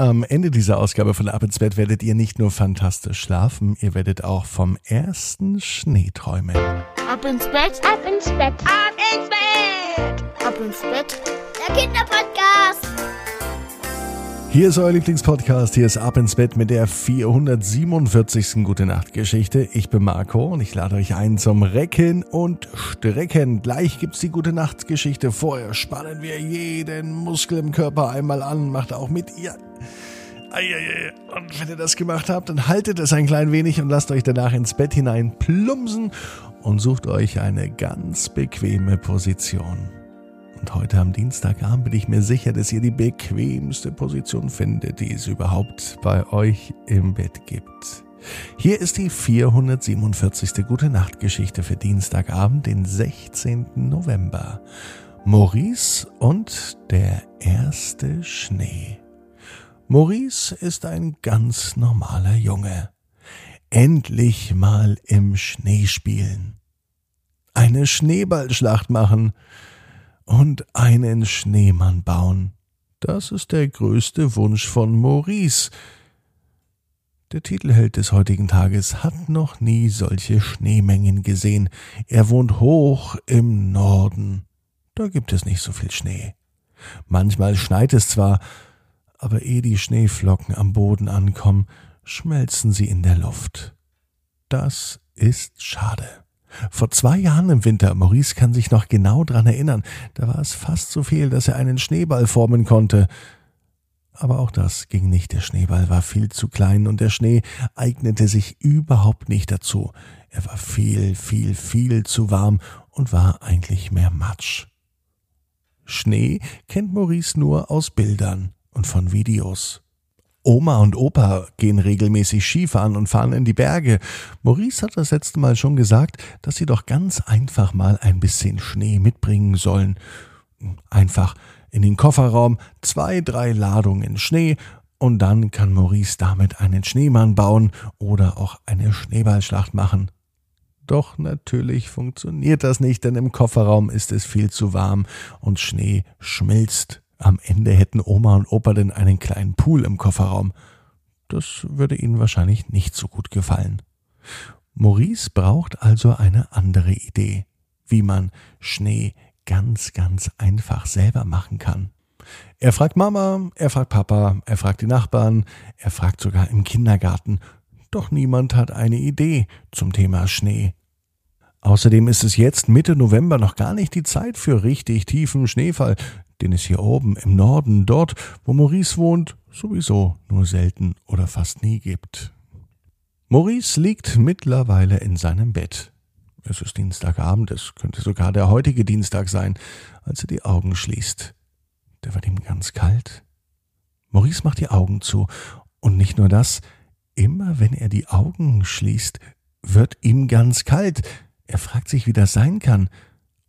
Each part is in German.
Am Ende dieser Ausgabe von Ab ins Bett werdet ihr nicht nur fantastisch schlafen, ihr werdet auch vom ersten Schnee träumen. Ab ins Bett, ab ins Bett, ab ins Bett, ab ins Bett. Der Kinderpodcast. Hier ist euer Lieblingspodcast, hier ist Ab ins Bett mit der 447. Gute Nacht Geschichte. Ich bin Marco und ich lade euch ein zum Recken und Strecken. Gleich gibt's die Gute Nacht Geschichte. Vorher spannen wir jeden Muskel im Körper einmal an. Macht auch mit ihr. Und wenn ihr das gemacht habt, dann haltet es ein klein wenig und lasst euch danach ins Bett hinein plumpsen und sucht euch eine ganz bequeme Position. Und heute am Dienstagabend bin ich mir sicher, dass ihr die bequemste Position findet, die es überhaupt bei euch im Bett gibt. Hier ist die 447. Gute Nacht Geschichte für Dienstagabend, den 16. November. Maurice und der erste Schnee. Maurice ist ein ganz normaler Junge. Endlich mal im Schnee spielen. Eine Schneeballschlacht machen und einen Schneemann bauen. Das ist der größte Wunsch von Maurice. Der Titelheld des heutigen Tages hat noch nie solche Schneemengen gesehen. Er wohnt hoch im Norden. Da gibt es nicht so viel Schnee. Manchmal schneit es zwar, aber ehe die Schneeflocken am Boden ankommen, schmelzen sie in der Luft. Das ist schade. Vor zwei Jahren im Winter, Maurice kann sich noch genau dran erinnern, da war es fast so viel, dass er einen Schneeball formen konnte. Aber auch das ging nicht, der Schneeball war viel zu klein und der Schnee eignete sich überhaupt nicht dazu. Er war viel, viel, viel zu warm und war eigentlich mehr Matsch. Schnee kennt Maurice nur aus Bildern und von Videos. Oma und Opa gehen regelmäßig Skifahren und fahren in die Berge. Maurice hat das letzte Mal schon gesagt, dass sie doch ganz einfach mal ein bisschen Schnee mitbringen sollen. Einfach in den Kofferraum zwei, drei Ladungen Schnee und dann kann Maurice damit einen Schneemann bauen oder auch eine Schneeballschlacht machen. Doch natürlich funktioniert das nicht, denn im Kofferraum ist es viel zu warm und Schnee schmilzt am Ende hätten Oma und Opa denn einen kleinen Pool im Kofferraum. Das würde ihnen wahrscheinlich nicht so gut gefallen. Maurice braucht also eine andere Idee, wie man Schnee ganz, ganz einfach selber machen kann. Er fragt Mama, er fragt Papa, er fragt die Nachbarn, er fragt sogar im Kindergarten, doch niemand hat eine Idee zum Thema Schnee. Außerdem ist es jetzt Mitte November noch gar nicht die Zeit für richtig tiefen Schneefall, den es hier oben im Norden, dort, wo Maurice wohnt, sowieso nur selten oder fast nie gibt. Maurice liegt mittlerweile in seinem Bett. Es ist Dienstagabend, es könnte sogar der heutige Dienstag sein, als er die Augen schließt. Der wird ihm ganz kalt. Maurice macht die Augen zu, und nicht nur das, immer wenn er die Augen schließt, wird ihm ganz kalt. Er fragt sich, wie das sein kann.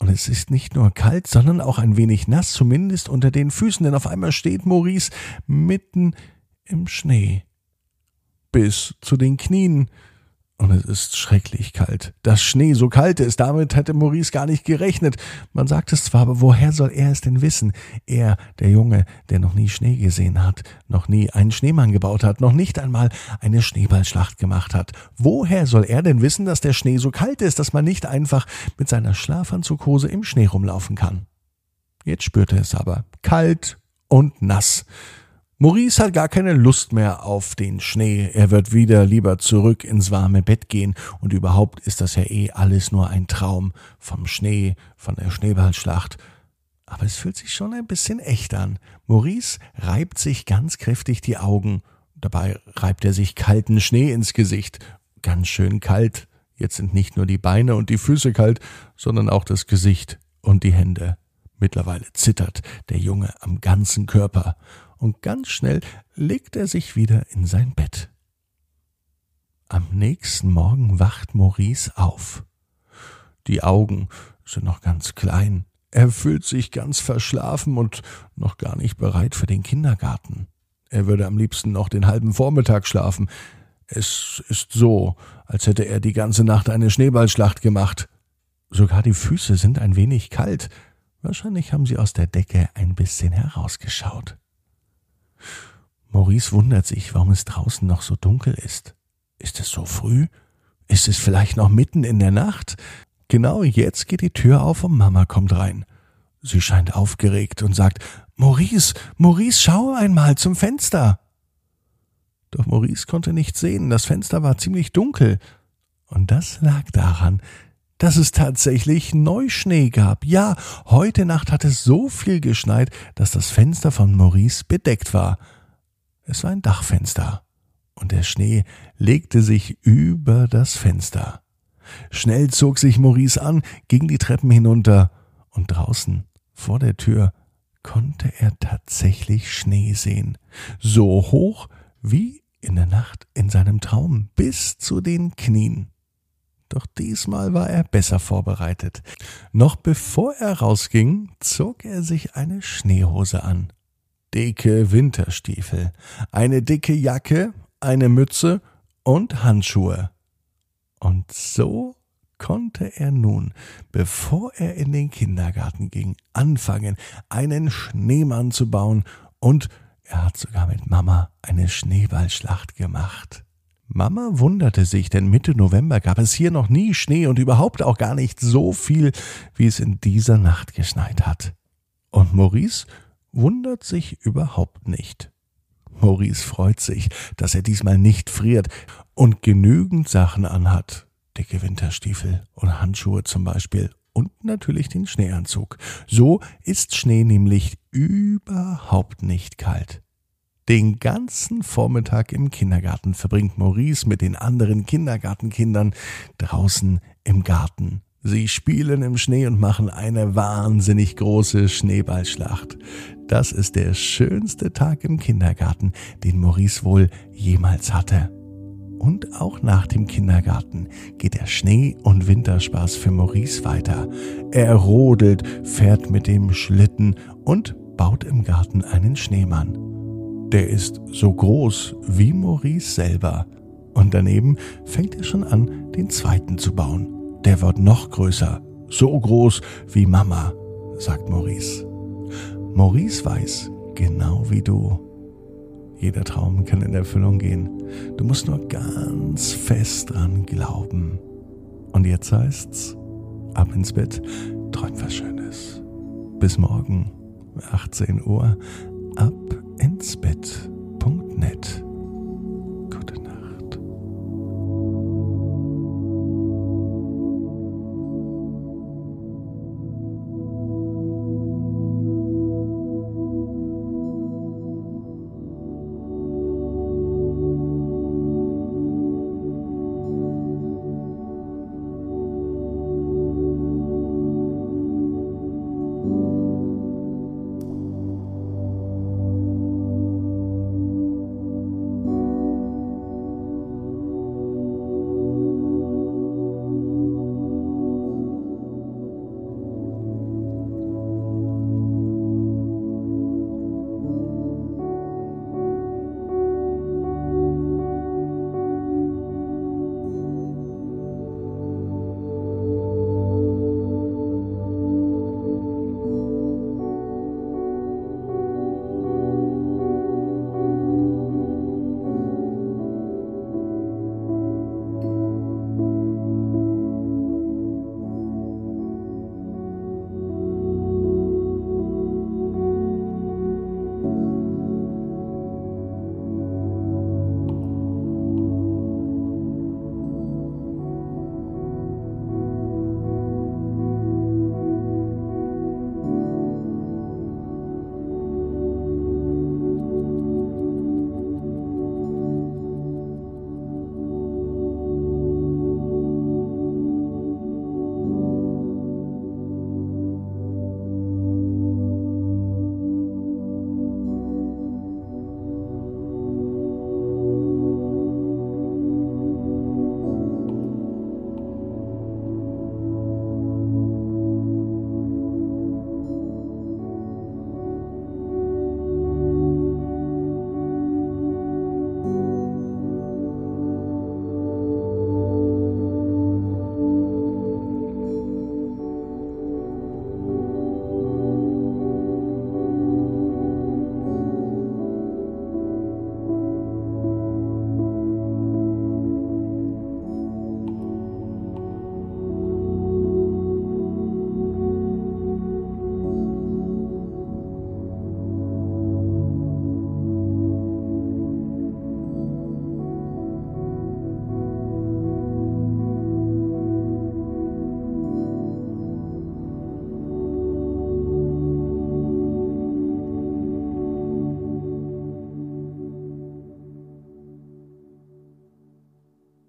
Und es ist nicht nur kalt, sondern auch ein wenig nass, zumindest unter den Füßen, denn auf einmal steht Maurice mitten im Schnee. Bis zu den Knien. Und es ist schrecklich kalt. Dass Schnee so kalt ist, damit hätte Maurice gar nicht gerechnet. Man sagt es zwar, aber woher soll er es denn wissen? Er, der Junge, der noch nie Schnee gesehen hat, noch nie einen Schneemann gebaut hat, noch nicht einmal eine Schneeballschlacht gemacht hat. Woher soll er denn wissen, dass der Schnee so kalt ist, dass man nicht einfach mit seiner Schlafanzughose im Schnee rumlaufen kann? Jetzt spürte es aber kalt und nass. Maurice hat gar keine Lust mehr auf den Schnee. Er wird wieder lieber zurück ins warme Bett gehen. Und überhaupt ist das ja eh alles nur ein Traum vom Schnee, von der Schneeballschlacht. Aber es fühlt sich schon ein bisschen echt an. Maurice reibt sich ganz kräftig die Augen. Dabei reibt er sich kalten Schnee ins Gesicht. Ganz schön kalt. Jetzt sind nicht nur die Beine und die Füße kalt, sondern auch das Gesicht und die Hände. Mittlerweile zittert der Junge am ganzen Körper und ganz schnell legt er sich wieder in sein Bett. Am nächsten Morgen wacht Maurice auf. Die Augen sind noch ganz klein. Er fühlt sich ganz verschlafen und noch gar nicht bereit für den Kindergarten. Er würde am liebsten noch den halben Vormittag schlafen. Es ist so, als hätte er die ganze Nacht eine Schneeballschlacht gemacht. Sogar die Füße sind ein wenig kalt. Wahrscheinlich haben sie aus der Decke ein bisschen herausgeschaut. Maurice wundert sich, warum es draußen noch so dunkel ist. Ist es so früh? Ist es vielleicht noch mitten in der Nacht? Genau jetzt geht die Tür auf und Mama kommt rein. Sie scheint aufgeregt und sagt, Maurice, Maurice, schau einmal zum Fenster. Doch Maurice konnte nichts sehen, das Fenster war ziemlich dunkel. Und das lag daran, dass es tatsächlich Neuschnee gab. Ja, heute Nacht hat es so viel geschneit, dass das Fenster von Maurice bedeckt war. Es war ein Dachfenster, und der Schnee legte sich über das Fenster. Schnell zog sich Maurice an, ging die Treppen hinunter, und draußen vor der Tür konnte er tatsächlich Schnee sehen, so hoch wie in der Nacht in seinem Traum bis zu den Knien. Doch diesmal war er besser vorbereitet. Noch bevor er rausging, zog er sich eine Schneehose an, dicke Winterstiefel, eine dicke Jacke, eine Mütze und Handschuhe. Und so konnte er nun, bevor er in den Kindergarten ging, anfangen, einen Schneemann zu bauen und er hat sogar mit Mama eine Schneeballschlacht gemacht. Mama wunderte sich, denn Mitte November gab es hier noch nie Schnee und überhaupt auch gar nicht so viel, wie es in dieser Nacht geschneit hat. Und Maurice wundert sich überhaupt nicht. Maurice freut sich, dass er diesmal nicht friert und genügend Sachen anhat, dicke Winterstiefel und Handschuhe zum Beispiel und natürlich den Schneeanzug. So ist Schnee nämlich überhaupt nicht kalt. Den ganzen Vormittag im Kindergarten verbringt Maurice mit den anderen Kindergartenkindern draußen im Garten. Sie spielen im Schnee und machen eine wahnsinnig große Schneeballschlacht. Das ist der schönste Tag im Kindergarten, den Maurice wohl jemals hatte. Und auch nach dem Kindergarten geht der Schnee- und Winterspaß für Maurice weiter. Er rodelt, fährt mit dem Schlitten und baut im Garten einen Schneemann. Der ist so groß wie Maurice selber. Und daneben fängt er schon an, den zweiten zu bauen. Der wird noch größer, so groß wie Mama, sagt Maurice. Maurice weiß, genau wie du, jeder Traum kann in Erfüllung gehen. Du musst nur ganz fest dran glauben. Und jetzt heißt's, ab ins Bett, träum was Schönes. Bis morgen, 18 Uhr, ab insbett.net